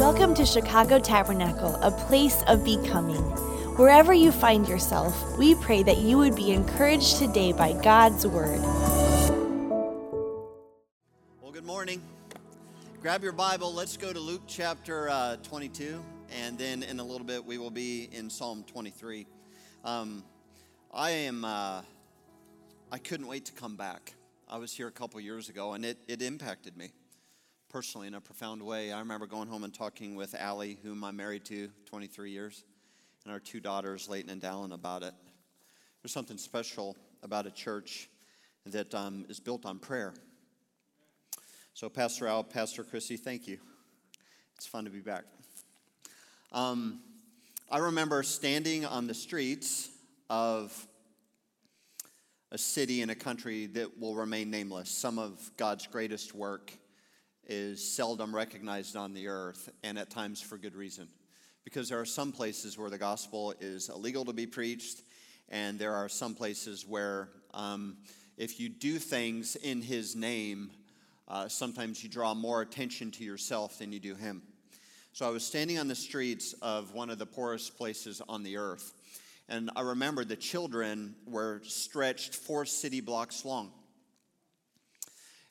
Welcome to Chicago Tabernacle, a place of becoming. Wherever you find yourself, we pray that you would be encouraged today by God's word. Well, good morning. Grab your Bible. Let's go to Luke chapter uh, 22, and then in a little bit we will be in Psalm 23. Um, I am. Uh, I couldn't wait to come back. I was here a couple years ago, and it, it impacted me personally in a profound way. I remember going home and talking with Allie, whom I'm married to 23 years, and our two daughters, Leighton and Dallin, about it. There's something special about a church that um, is built on prayer. So, Pastor Al, Pastor Chrissy, thank you. It's fun to be back. Um, I remember standing on the streets of a city in a country that will remain nameless. Some of God's greatest work is seldom recognized on the earth, and at times for good reason. Because there are some places where the gospel is illegal to be preached, and there are some places where um, if you do things in his name, uh, sometimes you draw more attention to yourself than you do him. So I was standing on the streets of one of the poorest places on the earth, and I remember the children were stretched four city blocks long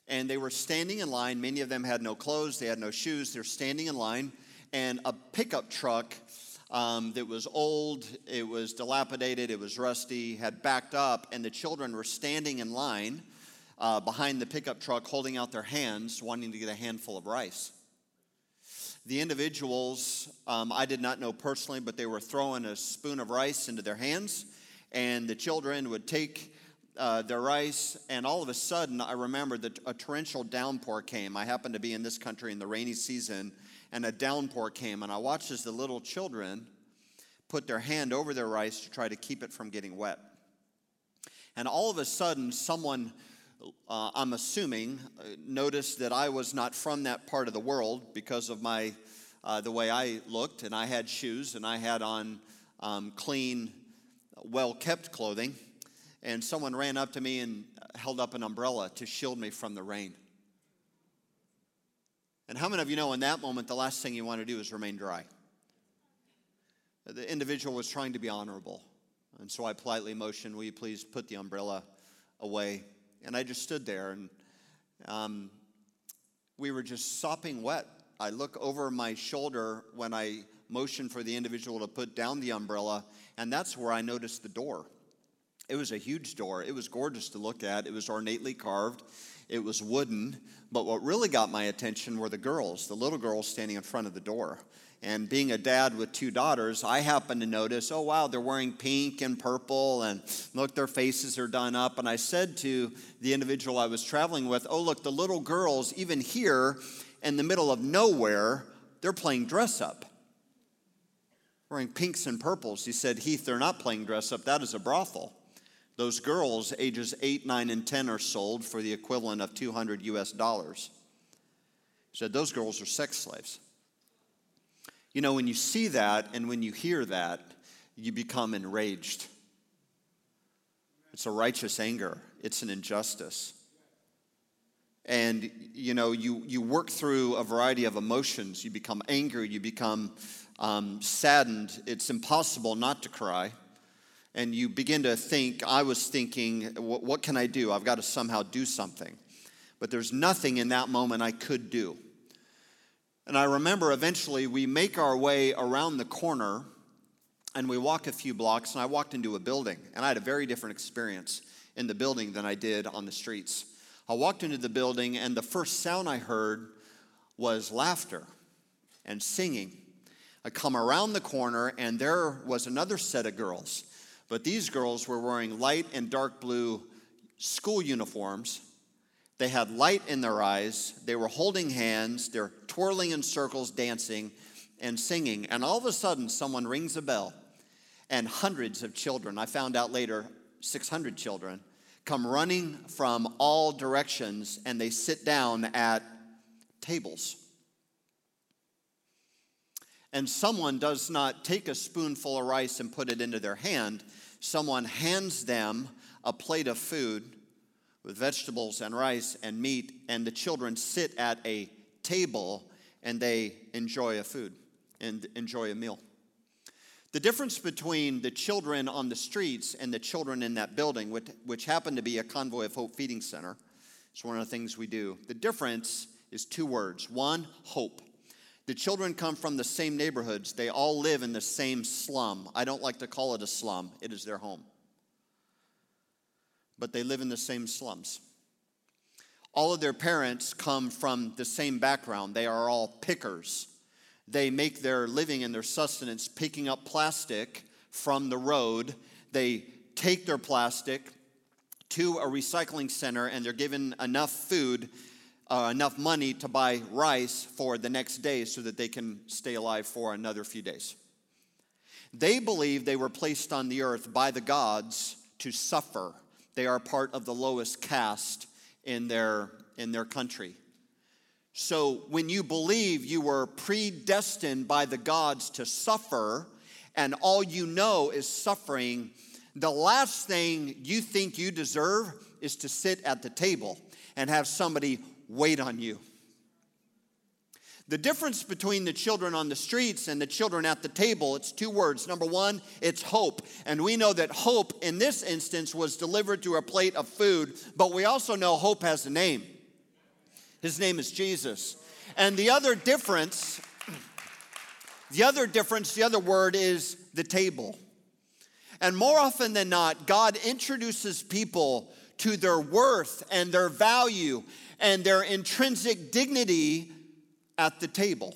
and they were standing in line. Many of them had no clothes, they had no shoes. They're standing in line, and a pickup truck um, that was old, it was dilapidated, it was rusty, had backed up, and the children were standing in line uh, behind the pickup truck, holding out their hands, wanting to get a handful of rice. The individuals um, I did not know personally, but they were throwing a spoon of rice into their hands, and the children would take uh, their rice, and all of a sudden, I remember that a torrential downpour came. I happened to be in this country in the rainy season, and a downpour came, and I watched as the little children put their hand over their rice to try to keep it from getting wet. And all of a sudden, someone, uh, I'm assuming, uh, noticed that I was not from that part of the world because of my uh, the way I looked, and I had shoes, and I had on um, clean, well kept clothing and someone ran up to me and held up an umbrella to shield me from the rain. And how many of you know in that moment, the last thing you want to do is remain dry? The individual was trying to be honorable. And so I politely motioned, Will you please put the umbrella away? And I just stood there and um, we were just sopping wet. I look over my shoulder when I motioned for the individual to put down the umbrella, and that's where I noticed the door. It was a huge door. It was gorgeous to look at. It was ornately carved. It was wooden. But what really got my attention were the girls, the little girls standing in front of the door. And being a dad with two daughters, I happened to notice, oh, wow, they're wearing pink and purple, and look, their faces are done up. And I said to the individual I was traveling with, oh, look, the little girls, even here in the middle of nowhere, they're playing dress up. Wearing pinks and purples. He said, Heath, they're not playing dress up. That is a brothel. Those girls, ages 8, 9, and 10, are sold for the equivalent of 200 US dollars. He said, Those girls are sex slaves. You know, when you see that and when you hear that, you become enraged. It's a righteous anger, it's an injustice. And, you know, you, you work through a variety of emotions. You become angry, you become um, saddened. It's impossible not to cry and you begin to think, I was thinking, what can I do? I've got to somehow do something. But there's nothing in that moment I could do. And I remember eventually we make our way around the corner and we walk a few blocks, and I walked into a building, and I had a very different experience in the building than I did on the streets. I walked into the building, and the first sound I heard was laughter and singing. I come around the corner, and there was another set of girls but these girls were wearing light and dark blue school uniforms. They had light in their eyes. They were holding hands. They're twirling in circles, dancing and singing. And all of a sudden, someone rings a bell, and hundreds of children, I found out later, 600 children, come running from all directions and they sit down at tables. And someone does not take a spoonful of rice and put it into their hand someone hands them a plate of food with vegetables and rice and meat, and the children sit at a table and they enjoy a food and enjoy a meal. The difference between the children on the streets and the children in that building, which, which happened to be a Convoy of Hope feeding center, it's one of the things we do. The difference is two words one, hope. The children come from the same neighborhoods, they all live in the same slum. I don't like to call it a slum, it is their home. But they live in the same slums. All of their parents come from the same background, they are all pickers they make their living and their sustenance picking up plastic from the road. They take their plastic to a recycling center and they're given enough food, uh, enough money to buy rice for the next day so that they can stay alive for another few days. They believe they were placed on the earth by the gods to suffer. They are part of the lowest caste in their, in their country. So when you believe you were predestined by the gods to suffer, and all you know is suffering, the last thing you think you deserve is to sit at the table and have somebody wait on you. The difference between the children on the streets and the children at the table, it's two words. Number one, it's hope. And we know that hope in this instance was delivered through a plate of food, but we also know hope has a name. His name is Jesus. And the other difference, the other difference, the other word is the table. And more often than not, God introduces people to their worth and their value and their intrinsic dignity at the table.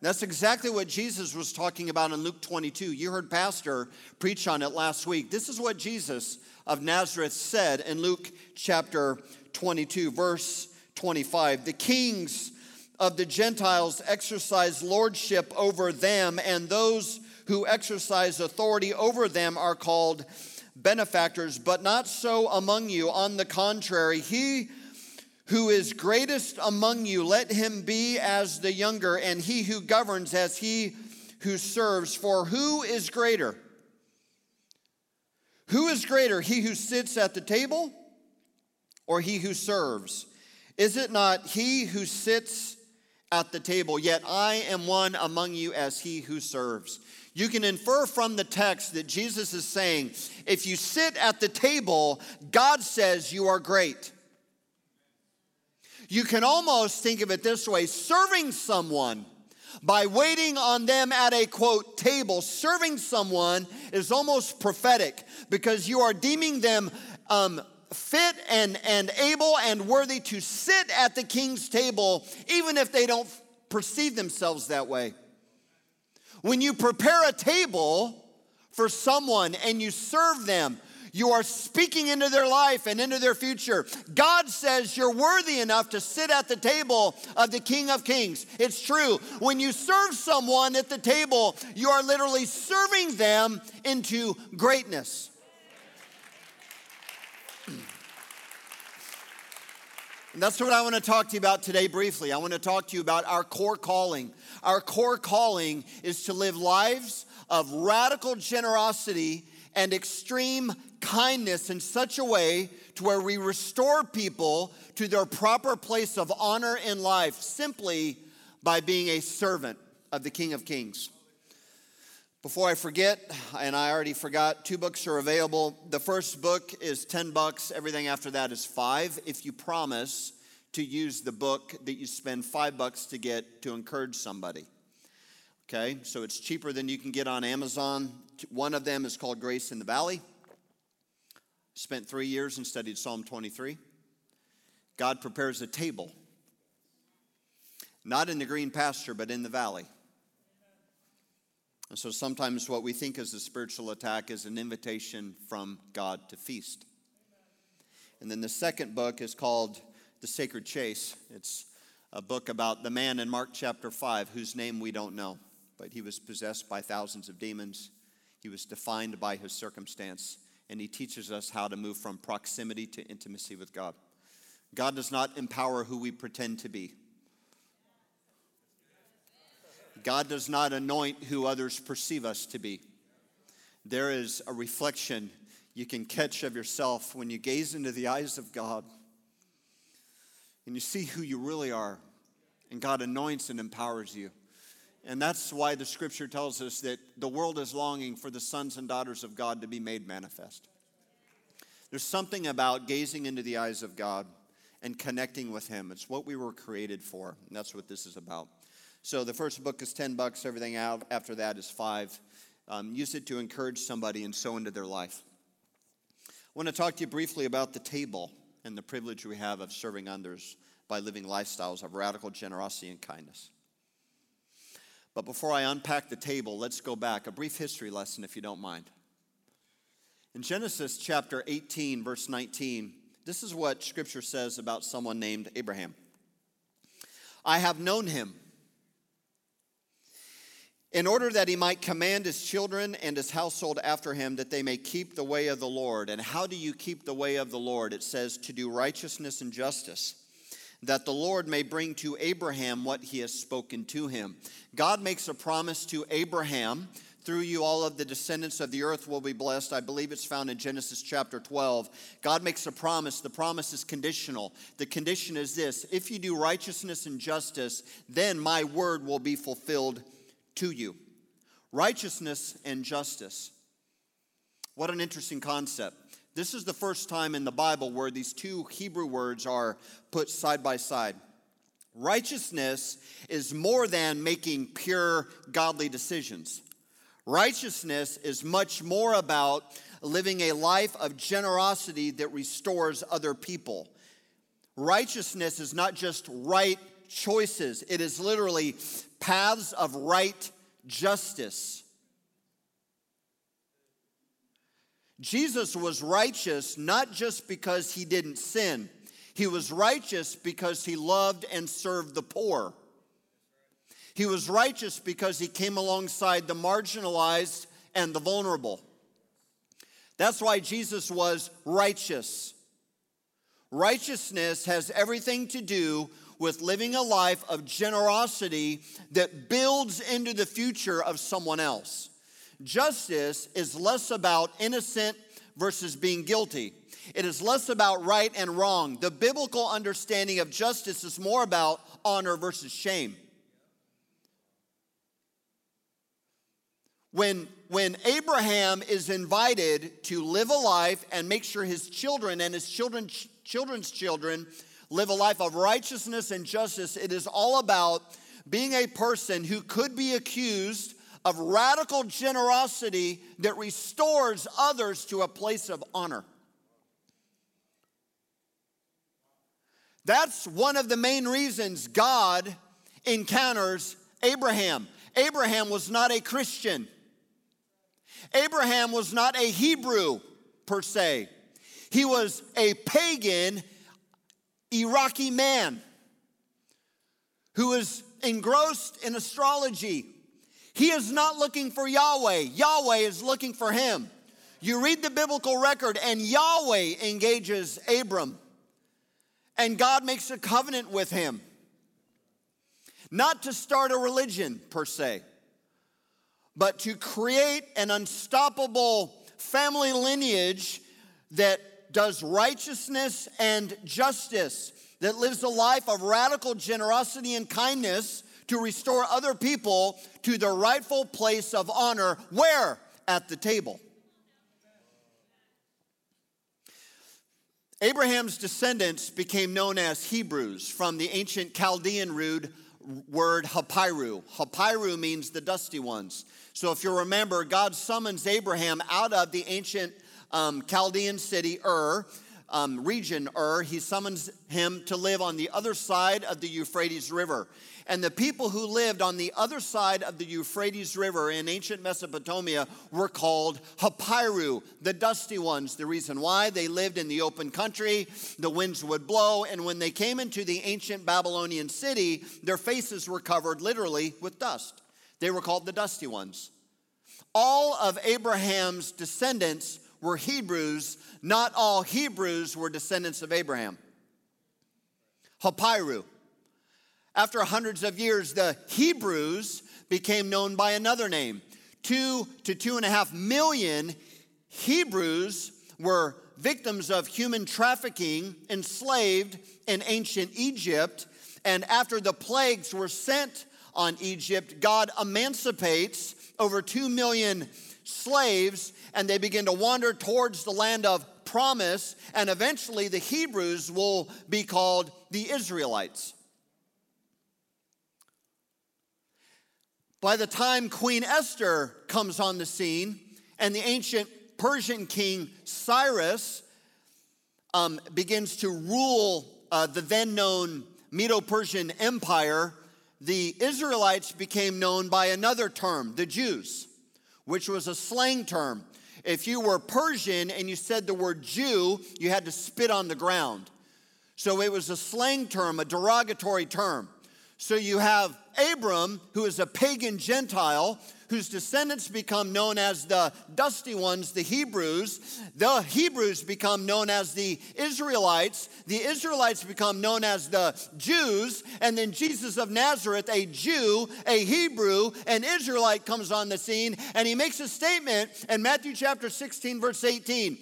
That's exactly what Jesus was talking about in Luke 22. You heard Pastor preach on it last week. This is what Jesus of Nazareth said in Luke chapter 22, verse 25. The kings of the Gentiles exercise lordship over them, and those who exercise authority over them are called benefactors, but not so among you. On the contrary, he who is greatest among you, let him be as the younger, and he who governs as he who serves. For who is greater? Who is greater, he who sits at the table or he who serves? Is it not he who sits at the table? Yet I am one among you as he who serves. You can infer from the text that Jesus is saying, if you sit at the table, God says you are great. You can almost think of it this way serving someone by waiting on them at a quote table, serving someone is almost prophetic because you are deeming them um, fit and, and able and worthy to sit at the king's table, even if they don't perceive themselves that way. When you prepare a table for someone and you serve them, you are speaking into their life and into their future. God says you're worthy enough to sit at the table of the King of Kings. It's true. When you serve someone at the table, you are literally serving them into greatness. And that's what I want to talk to you about today briefly. I want to talk to you about our core calling. Our core calling is to live lives of radical generosity and extreme kindness in such a way to where we restore people to their proper place of honor in life simply by being a servant of the King of Kings. Before I forget, and I already forgot, two books are available. The first book is 10 bucks, everything after that is 5 if you promise to use the book that you spend 5 bucks to get to encourage somebody. Okay? So it's cheaper than you can get on Amazon. One of them is called Grace in the Valley. Spent 3 years and studied Psalm 23. God prepares a table. Not in the green pasture, but in the valley. And so sometimes what we think is a spiritual attack is an invitation from God to feast. And then the second book is called The Sacred Chase. It's a book about the man in Mark chapter 5 whose name we don't know, but he was possessed by thousands of demons. He was defined by his circumstance, and he teaches us how to move from proximity to intimacy with God. God does not empower who we pretend to be. God does not anoint who others perceive us to be. There is a reflection you can catch of yourself when you gaze into the eyes of God and you see who you really are and God anoints and empowers you. And that's why the scripture tells us that the world is longing for the sons and daughters of God to be made manifest. There's something about gazing into the eyes of God and connecting with Him. It's what we were created for, and that's what this is about. So the first book is 10 bucks, everything out after that is five. Um, use it to encourage somebody and sow into their life. I want to talk to you briefly about the table and the privilege we have of serving others by living lifestyles of radical generosity and kindness. But before I unpack the table, let's go back. A brief history lesson, if you don't mind. In Genesis chapter 18, verse 19, this is what scripture says about someone named Abraham I have known him in order that he might command his children and his household after him that they may keep the way of the Lord. And how do you keep the way of the Lord? It says to do righteousness and justice that the Lord may bring to Abraham what he has spoken to him. God makes a promise to Abraham. Through you, all of the descendants of the earth will be blessed. I believe it's found in Genesis chapter 12. God makes a promise. The promise is conditional. The condition is this if you do righteousness and justice, then my word will be fulfilled to you. Righteousness and justice. What an interesting concept. This is the first time in the Bible where these two Hebrew words are put side by side. Righteousness is more than making pure godly decisions. Righteousness is much more about living a life of generosity that restores other people. Righteousness is not just right choices, it is literally paths of right justice. Jesus was righteous not just because he didn't sin, he was righteous because he loved and served the poor. He was righteous because he came alongside the marginalized and the vulnerable. That's why Jesus was righteous. Righteousness has everything to do with living a life of generosity that builds into the future of someone else. Justice is less about innocent versus being guilty. It is less about right and wrong. The biblical understanding of justice is more about honor versus shame. When, when Abraham is invited to live a life and make sure his children and his children, children's children live a life of righteousness and justice, it is all about being a person who could be accused of radical generosity that restores others to a place of honor. That's one of the main reasons God encounters Abraham. Abraham was not a Christian. Abraham was not a Hebrew per se. He was a pagan Iraqi man who was engrossed in astrology he is not looking for Yahweh, Yahweh is looking for him. You read the biblical record, and Yahweh engages Abram, and God makes a covenant with him. Not to start a religion per se, but to create an unstoppable family lineage that does righteousness and justice, that lives a life of radical generosity and kindness to restore other people to their rightful place of honor. Where? At the table. Abraham's descendants became known as Hebrews from the ancient Chaldean root word hapiru. Hapiru means the dusty ones. So if you remember, God summons Abraham out of the ancient um, Chaldean city Ur, um, region Ur. He summons him to live on the other side of the Euphrates River. And the people who lived on the other side of the Euphrates River in ancient Mesopotamia were called Hapiru, the dusty ones. The reason why they lived in the open country, the winds would blow, and when they came into the ancient Babylonian city, their faces were covered literally with dust. They were called the dusty ones. All of Abraham's descendants were Hebrews, not all Hebrews were descendants of Abraham. Hapiru. After hundreds of years, the Hebrews became known by another name. Two to two and a half million Hebrews were victims of human trafficking, enslaved in ancient Egypt, And after the plagues were sent on Egypt, God emancipates over 2 million slaves and they begin to wander towards the land of promise. And eventually, the Hebrews will be called the Israelites. By the time Queen Esther comes on the scene and the ancient Persian king Cyrus um, begins to rule uh, the then known Medo Persian Empire, the Israelites became known by another term, the Jews, which was a slang term. If you were Persian and you said the word Jew, you had to spit on the ground. So it was a slang term, a derogatory term. So you have Abram, who is a pagan Gentile, whose descendants become known as the dusty ones, the Hebrews. The Hebrews become known as the Israelites. The Israelites become known as the Jews. And then Jesus of Nazareth, a Jew, a Hebrew, an Israelite, comes on the scene and he makes a statement in Matthew chapter 16, verse 18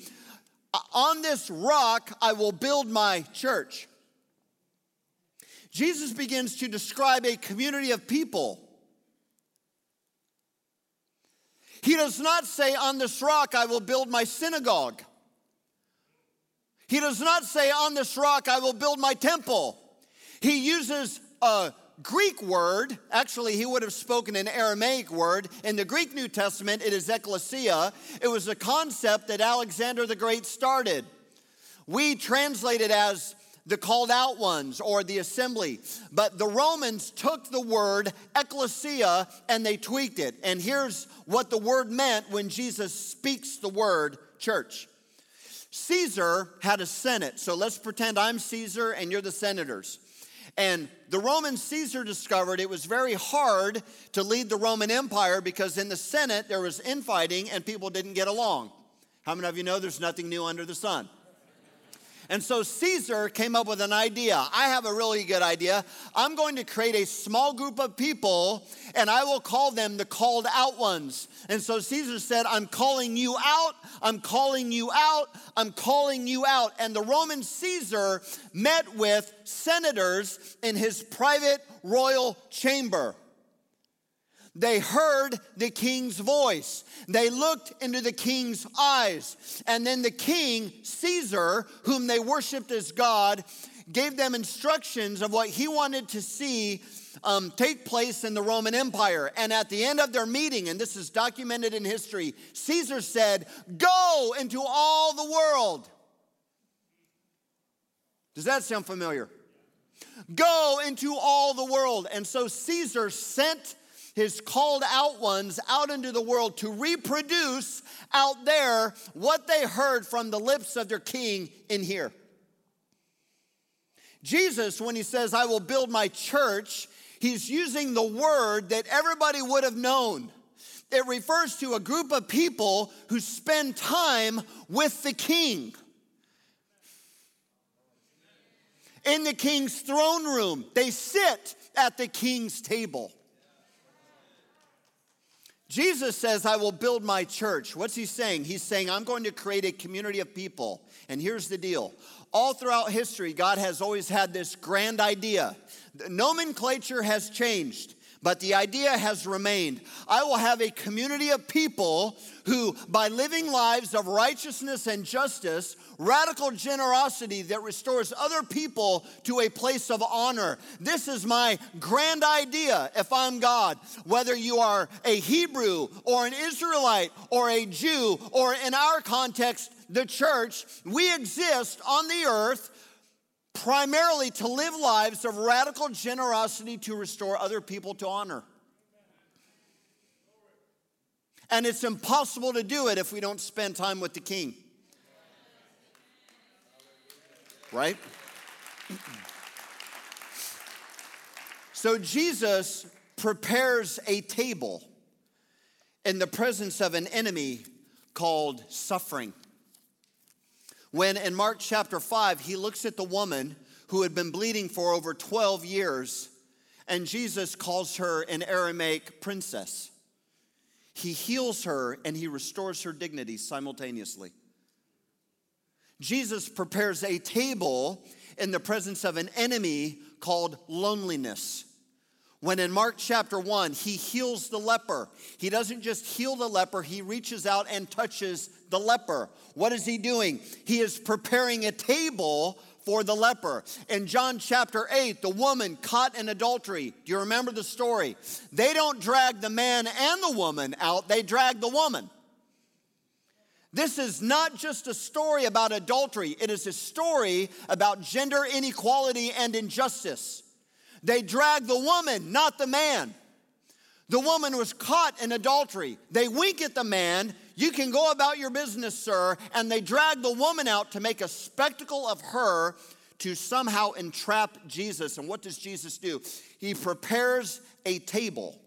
On this rock I will build my church. Jesus begins to describe a community of people. He does not say, On this rock I will build my synagogue. He does not say, On this rock I will build my temple. He uses a Greek word, actually, he would have spoken an Aramaic word. In the Greek New Testament, it is ecclesia. It was a concept that Alexander the Great started. We translate it as the called out ones or the assembly. But the Romans took the word ecclesia and they tweaked it. And here's what the word meant when Jesus speaks the word church. Caesar had a senate. So let's pretend I'm Caesar and you're the senators. And the Roman Caesar discovered it was very hard to lead the Roman Empire because in the Senate there was infighting and people didn't get along. How many of you know there's nothing new under the sun? And so Caesar came up with an idea. I have a really good idea. I'm going to create a small group of people and I will call them the called out ones. And so Caesar said, I'm calling you out, I'm calling you out, I'm calling you out. And the Roman Caesar met with senators in his private royal chamber. They heard the king's voice. They looked into the king's eyes. And then the king, Caesar, whom they worshiped as God, gave them instructions of what he wanted to see um, take place in the Roman Empire. And at the end of their meeting, and this is documented in history, Caesar said, Go into all the world. Does that sound familiar? Go into all the world. And so Caesar sent his called out ones out into the world to reproduce out there what they heard from the lips of their king in here. Jesus, when he says, I will build my church, he's using the word that everybody would have known. It refers to a group of people who spend time with the king. In the king's throne room, they sit at the king's table. Jesus says, I will build my church. What's he saying? He's saying, I'm going to create a community of people. And here's the deal all throughout history, God has always had this grand idea. The nomenclature has changed. But the idea has remained. I will have a community of people who, by living lives of righteousness and justice, radical generosity that restores other people to a place of honor. This is my grand idea if I'm God. Whether you are a Hebrew or an Israelite or a Jew, or in our context, the church, we exist on the earth primarily to live lives of radical generosity to restore other people to honor. And it's impossible to do it if we don't spend time with the king. Right? So Jesus prepares a table in the presence of an enemy called suffering. When in Mark chapter 5, he looks at the woman who had been bleeding for over 12 years, and Jesus calls her an Aramaic princess. He heals her and he restores her dignity simultaneously. Jesus prepares a table in the presence of an enemy called loneliness. When in Mark chapter 1, he heals the leper. He doesn't just heal the leper, he reaches out and touches the leper. What is he doing? He is preparing a table for the leper. In John chapter 8, the woman caught in adultery. Do you remember the story? They don't drag the man and the woman out, they drag the woman. This is not just a story about adultery, it is a story about gender inequality and injustice. They drag the woman, not the man. The woman was caught in adultery. They wink at the man, you can go about your business, sir, and they drag the woman out to make a spectacle of her to somehow entrap Jesus. And what does Jesus do? He prepares a table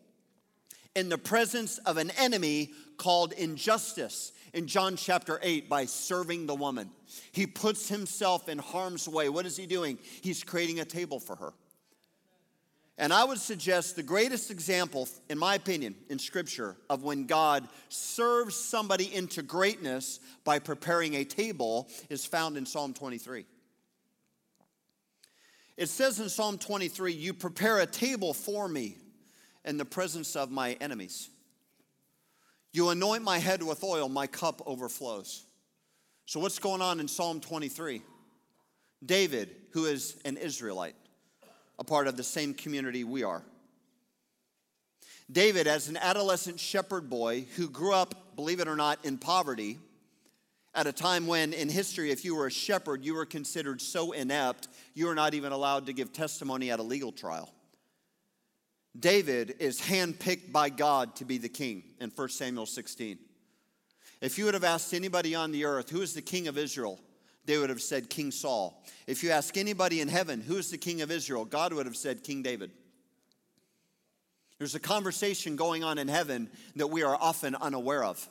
in the presence of an enemy called injustice in John chapter 8 by serving the woman. He puts himself in harm's way. What is he doing? He's creating a table for her. And I would suggest the greatest example, in my opinion, in Scripture of when God serves somebody into greatness by preparing a table is found in Psalm 23. It says in Psalm 23, You prepare a table for me in the presence of my enemies. You anoint my head with oil, my cup overflows. So, what's going on in Psalm 23? David, who is an Israelite, a part of the same community we are. David, as an adolescent shepherd boy who grew up, believe it or not, in poverty, at a time when in history, if you were a shepherd, you were considered so inept, you were not even allowed to give testimony at a legal trial. David is handpicked by God to be the king in 1 Samuel 16. If you would have asked anybody on the earth, who is the king of Israel? They would have said King Saul. If you ask anybody in heaven, who is the king of Israel? God would have said King David. There's a conversation going on in heaven that we are often unaware of.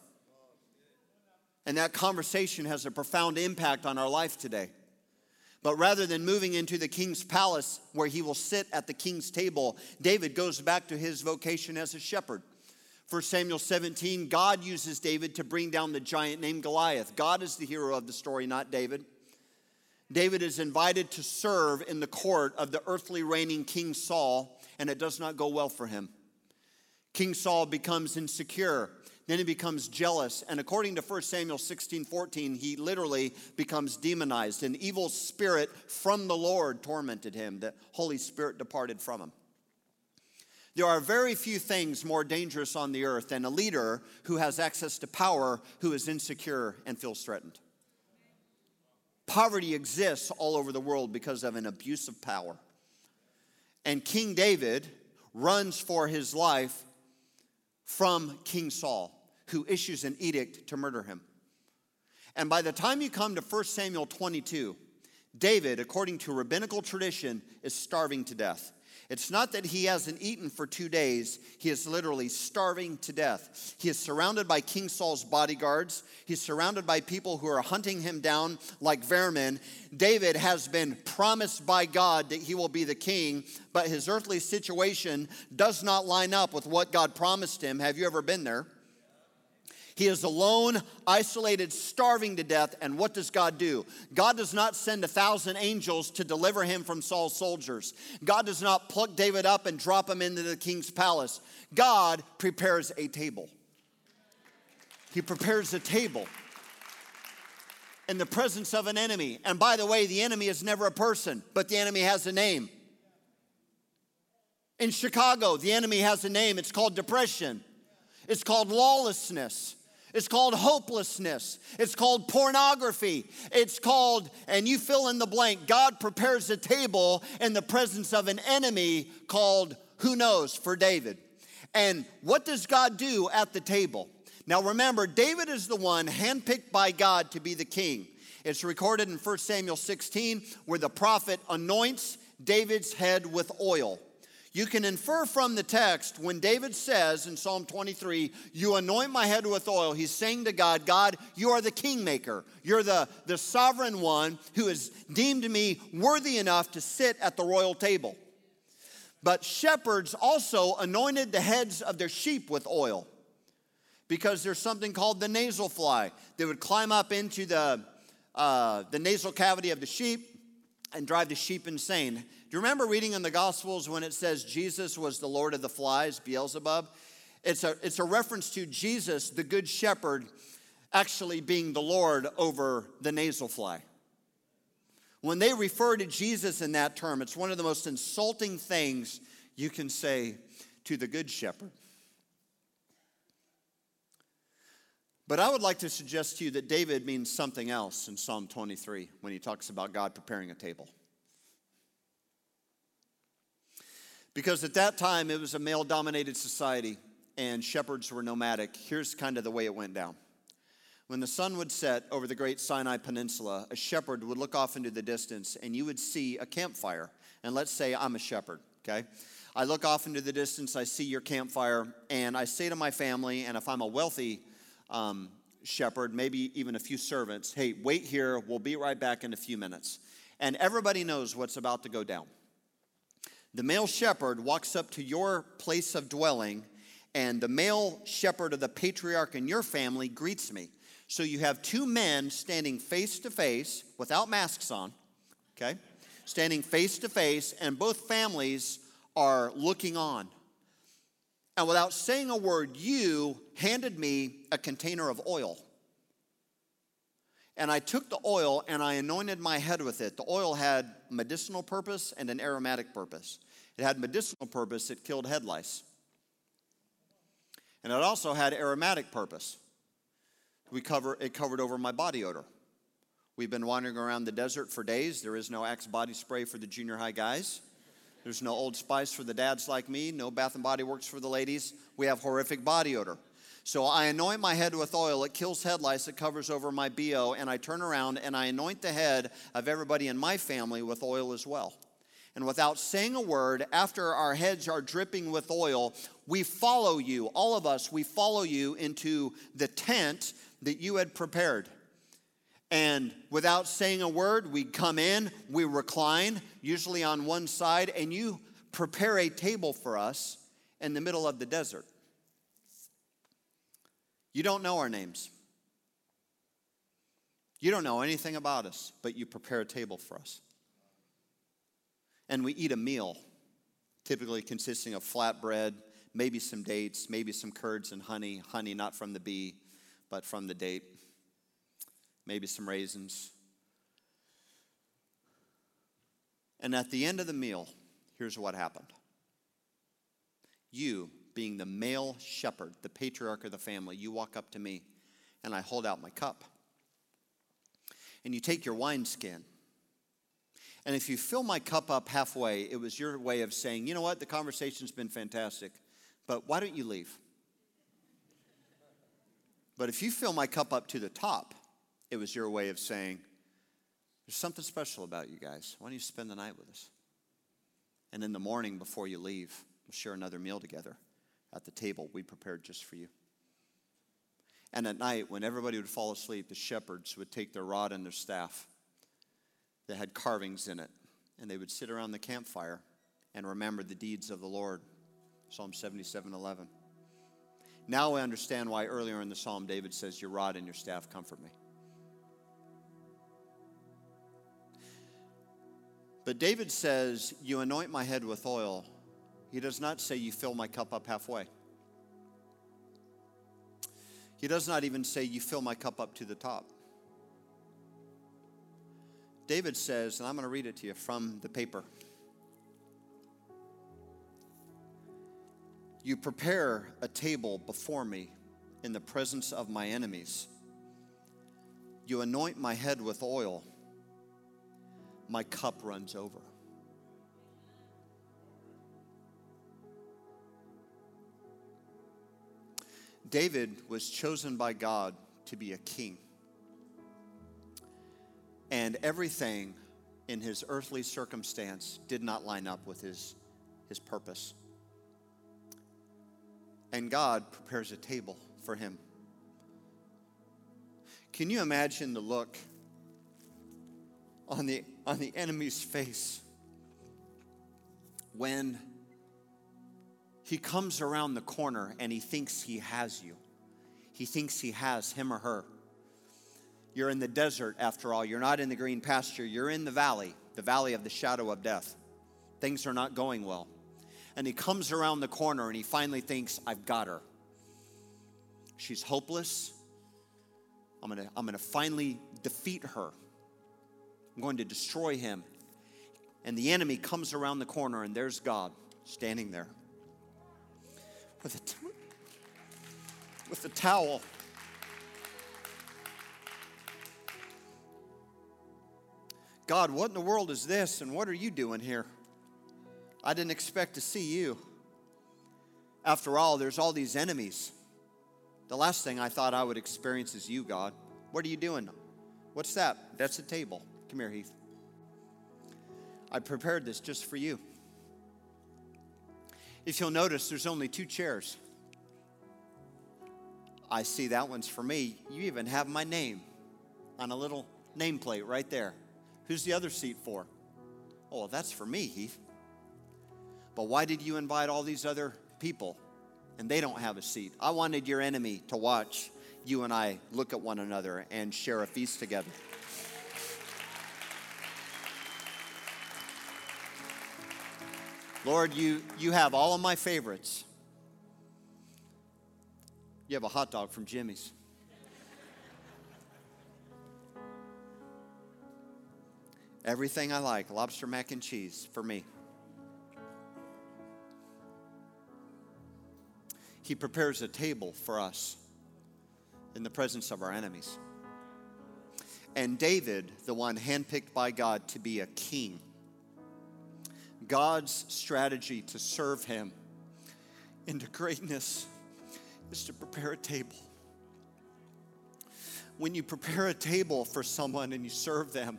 And that conversation has a profound impact on our life today. But rather than moving into the king's palace where he will sit at the king's table, David goes back to his vocation as a shepherd. 1 Samuel 17, God uses David to bring down the giant named Goliath. God is the hero of the story, not David. David is invited to serve in the court of the earthly reigning King Saul, and it does not go well for him. King Saul becomes insecure then he becomes jealous. And according to 1 Samuel 16 14, he literally becomes demonized. An evil spirit from the Lord tormented him. The Holy Spirit departed from him. There are very few things more dangerous on the earth than a leader who has access to power who is insecure and feels threatened. Poverty exists all over the world because of an abuse of power. And King David runs for his life from King Saul, who issues an edict to murder him. And by the time you come to 1 Samuel 22, David, according to rabbinical tradition, is starving to death. It's not that he hasn't eaten for two days, he is literally starving to death. He is surrounded by King Saul's bodyguards, he's surrounded by people who are hunting him down like vermin. David has been promised by God that he will be the king, but his earthly situation does not line up with what God promised him. Have you ever been there? He is alone, isolated, starving to death. And what does God do? God does not send a thousand angels to deliver him from Saul's soldiers. God does not pluck David up and drop him into the king's palace. God prepares a table. He prepares a table in the presence of an enemy. And by the way, the enemy is never a person, but the enemy has a name. In Chicago, the enemy has a name. It's called depression, it's called lawlessness. It's called hopelessness. It's called pornography. It's called, and you fill in the blank, God prepares a table in the presence of an enemy called, who knows, for David. And what does God do at the table? Now remember, David is the one handpicked by God to be the king. It's recorded in 1 Samuel 16 where the prophet anoints David's head with oil. You can infer from the text when David says in Psalm 23, You anoint my head with oil, he's saying to God, God, you are the kingmaker. You're the, the sovereign one who has deemed me worthy enough to sit at the royal table. But shepherds also anointed the heads of their sheep with oil because there's something called the nasal fly. They would climb up into the, uh, the nasal cavity of the sheep and drive the sheep insane. Do you remember reading in the Gospels when it says Jesus was the Lord of the flies, Beelzebub? It's a, it's a reference to Jesus, the Good Shepherd, actually being the Lord over the nasal fly. When they refer to Jesus in that term, it's one of the most insulting things you can say to the Good Shepherd. But I would like to suggest to you that David means something else in Psalm 23 when he talks about God preparing a table. Because at that time it was a male dominated society and shepherds were nomadic. Here's kind of the way it went down. When the sun would set over the great Sinai Peninsula, a shepherd would look off into the distance and you would see a campfire. And let's say I'm a shepherd, okay? I look off into the distance, I see your campfire, and I say to my family, and if I'm a wealthy um, shepherd, maybe even a few servants, hey, wait here, we'll be right back in a few minutes. And everybody knows what's about to go down. The male shepherd walks up to your place of dwelling, and the male shepherd of the patriarch in your family greets me. So you have two men standing face to face without masks on, okay? Standing face to face, and both families are looking on. And without saying a word, you handed me a container of oil. And I took the oil and I anointed my head with it. The oil had medicinal purpose and an aromatic purpose. It had medicinal purpose, it killed head lice. And it also had aromatic purpose. We cover, it covered over my body odor. We've been wandering around the desert for days. There is no Axe body spray for the junior high guys. There's no Old Spice for the dads like me, no Bath and Body Works for the ladies. We have horrific body odor. So I anoint my head with oil. It kills head lice. It covers over my BO. And I turn around and I anoint the head of everybody in my family with oil as well. And without saying a word, after our heads are dripping with oil, we follow you. All of us, we follow you into the tent that you had prepared. And without saying a word, we come in, we recline, usually on one side, and you prepare a table for us in the middle of the desert. You don't know our names. You don't know anything about us, but you prepare a table for us. And we eat a meal, typically consisting of flatbread, maybe some dates, maybe some curds and honey. Honey not from the bee, but from the date maybe some raisins. And at the end of the meal, here's what happened. You, being the male shepherd, the patriarch of the family, you walk up to me and I hold out my cup. And you take your wineskin. And if you fill my cup up halfway, it was your way of saying, you know what, the conversation's been fantastic, but why don't you leave? But if you fill my cup up to the top, it was your way of saying, There's something special about you guys. Why don't you spend the night with us? And in the morning, before you leave, we'll share another meal together at the table we prepared just for you. And at night, when everybody would fall asleep, the shepherds would take their rod and their staff that had carvings in it, and they would sit around the campfire and remember the deeds of the Lord. Psalm 77 11. Now I understand why earlier in the psalm David says, Your rod and your staff comfort me. But David says, You anoint my head with oil. He does not say, You fill my cup up halfway. He does not even say, You fill my cup up to the top. David says, and I'm going to read it to you from the paper. You prepare a table before me in the presence of my enemies. You anoint my head with oil my cup runs over. David was chosen by God to be a king. And everything in his earthly circumstance did not line up with his, his purpose. And God prepares a table for him. Can you imagine the look on the, on the enemy's face when he comes around the corner and he thinks he has you. He thinks he has him or her. You're in the desert after all. You're not in the green pasture. You're in the valley. the valley of the shadow of death. Things are not going well. And he comes around the corner and he finally thinks, I've got her. She's hopeless. I'm going to I'm going to finally defeat her. I'm going to destroy him. And the enemy comes around the corner, and there's God standing there with a, t- with a towel. God, what in the world is this, and what are you doing here? I didn't expect to see you. After all, there's all these enemies. The last thing I thought I would experience is you, God. What are you doing? What's that? That's a table. Come here, Heath. I prepared this just for you. If you'll notice, there's only two chairs. I see that one's for me. You even have my name on a little nameplate right there. Who's the other seat for? Oh, that's for me, Heath. But why did you invite all these other people and they don't have a seat? I wanted your enemy to watch you and I look at one another and share a feast together. Lord, you, you have all of my favorites. You have a hot dog from Jimmy's. Everything I like, lobster mac and cheese for me. He prepares a table for us in the presence of our enemies. And David, the one handpicked by God to be a king, God's strategy to serve him into greatness is to prepare a table. When you prepare a table for someone and you serve them,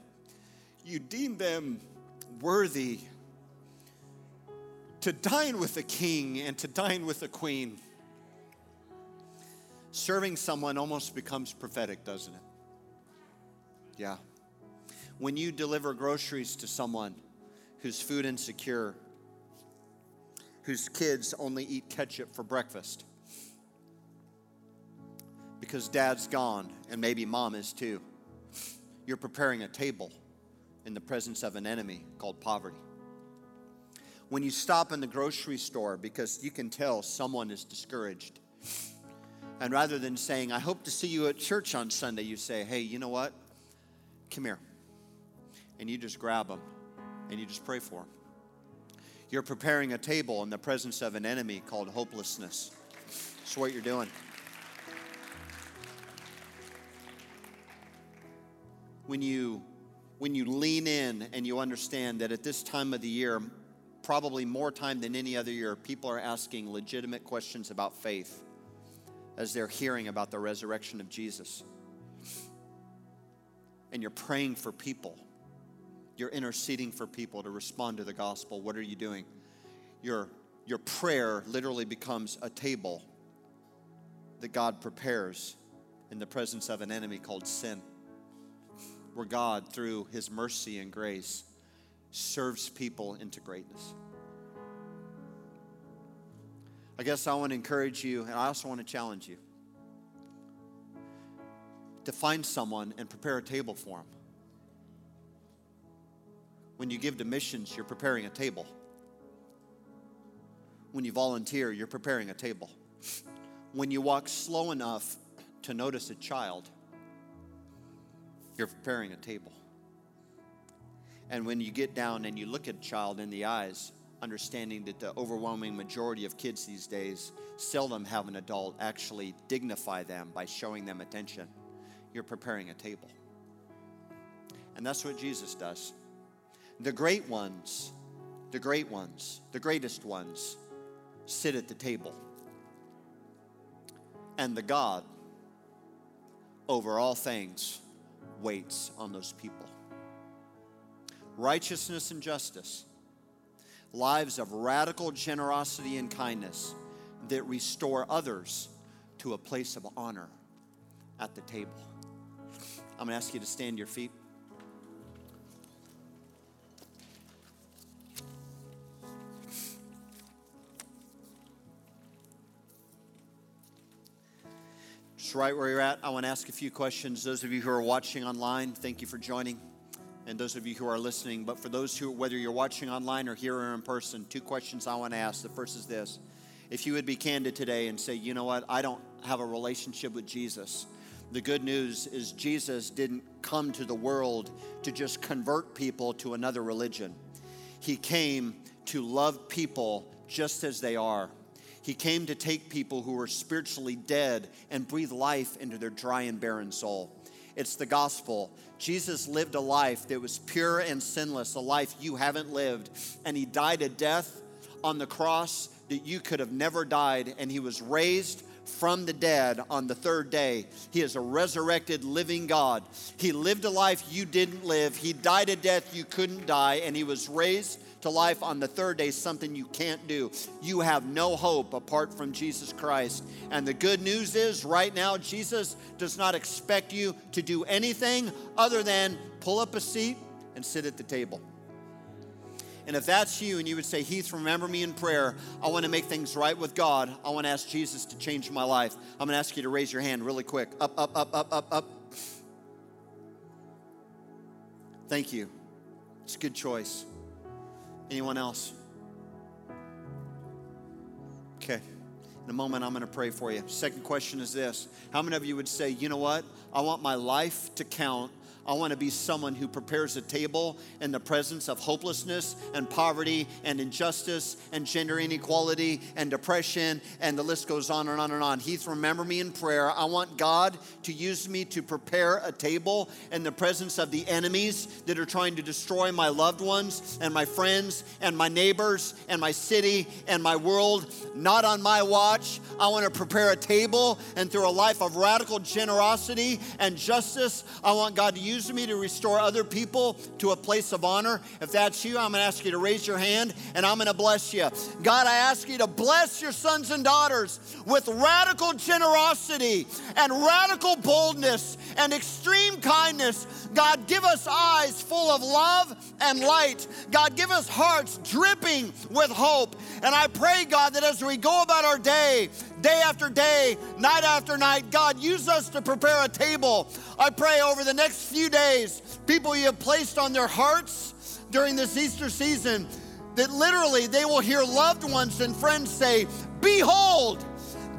you deem them worthy to dine with a king and to dine with a queen. Serving someone almost becomes prophetic, doesn't it? Yeah. When you deliver groceries to someone who's food insecure, whose kids only eat ketchup for breakfast because dad's gone and maybe mom is too, you're preparing a table in the presence of an enemy called poverty. When you stop in the grocery store because you can tell someone is discouraged, and rather than saying, I hope to see you at church on Sunday, you say, Hey, you know what? Come here. And you just grab them and you just pray for them. You're preparing a table in the presence of an enemy called hopelessness. That's what you're doing. When you when you lean in and you understand that at this time of the year, probably more time than any other year, people are asking legitimate questions about faith as they're hearing about the resurrection of Jesus. And you're praying for people. You're interceding for people to respond to the gospel. What are you doing? Your, your prayer literally becomes a table that God prepares in the presence of an enemy called sin, where God, through his mercy and grace, serves people into greatness. I guess I want to encourage you, and I also want to challenge you to find someone and prepare a table for them. When you give to missions, you're preparing a table. When you volunteer, you're preparing a table. When you walk slow enough to notice a child, you're preparing a table. And when you get down and you look at a child in the eyes, understanding that the overwhelming majority of kids these days seldom have an adult actually dignify them by showing them attention. You're preparing a table. And that's what Jesus does. The great ones, the great ones, the greatest ones sit at the table. And the God over all things waits on those people. Righteousness and justice lives of radical generosity and kindness that restore others to a place of honor at the table. I'm going to ask you to stand your feet. Right where you're at, I want to ask a few questions. Those of you who are watching online, thank you for joining. and those of you who are listening, but for those who, whether you're watching online or here or in person, two questions I want to ask. The first is this If you would be candid today and say, you know what, I don't have a relationship with Jesus. The good news is Jesus didn't come to the world to just convert people to another religion. He came to love people just as they are. He came to take people who were spiritually dead and breathe life into their dry and barren soul. It's the gospel. Jesus lived a life that was pure and sinless, a life you haven't lived. And he died a death on the cross that you could have never died. And he was raised from the dead on the third day. He is a resurrected living God. He lived a life you didn't live. He died a death you couldn't die. And he was raised to life on the third day, something you can't do. You have no hope apart from Jesus Christ. And the good news is, right now, Jesus does not expect you to do anything other than pull up a seat and sit at the table. And if that's you and you would say, Heath, remember me in prayer, I want to make things right with God. I want to ask Jesus to change my life. I'm going to ask you to raise your hand really quick. Up, up, up, up, up, up. Thank you. It's a good choice. Anyone else? Okay. In a moment, I'm going to pray for you. Second question is this How many of you would say, you know what? I want my life to count I want to be someone who prepares a table in the presence of hopelessness and poverty and injustice and gender inequality and depression, and the list goes on and on and on. Heath, remember me in prayer. I want God to use me to prepare a table in the presence of the enemies that are trying to destroy my loved ones and my friends and my neighbors and my city and my world. Not on my watch. I want to prepare a table, and through a life of radical generosity and justice, I want God to use use me to restore other people to a place of honor. If that's you, I'm going to ask you to raise your hand and I'm going to bless you. God, I ask you to bless your sons and daughters with radical generosity and radical boldness and extreme kindness. God, give us eyes full of love and light. God, give us hearts dripping with hope. And I pray, God, that as we go about our day, day after day, night after night. God, use us to prepare a table. I pray over the next few days, people you have placed on their hearts during this Easter season, that literally they will hear loved ones and friends say, Behold,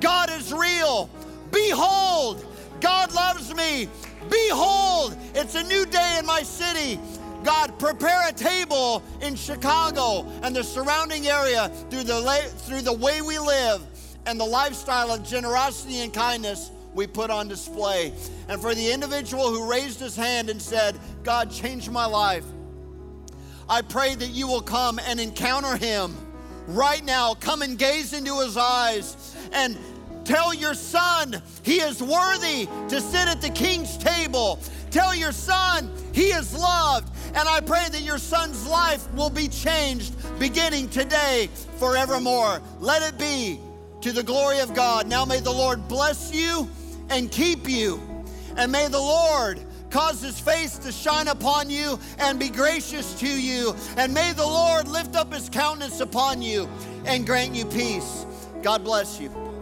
God is real. Behold, God loves me. Behold, it's a new day in my city. God, prepare a table in Chicago and the surrounding area through the, through the way we live and the lifestyle of generosity and kindness we put on display. And for the individual who raised his hand and said, God, change my life, I pray that you will come and encounter him right now. Come and gaze into his eyes and tell your son he is worthy to sit at the king's table. Tell your son he is loved. And I pray that your son's life will be changed beginning today, forevermore. Let it be to the glory of God. Now may the Lord bless you and keep you. And may the Lord cause his face to shine upon you and be gracious to you. And may the Lord lift up his countenance upon you and grant you peace. God bless you.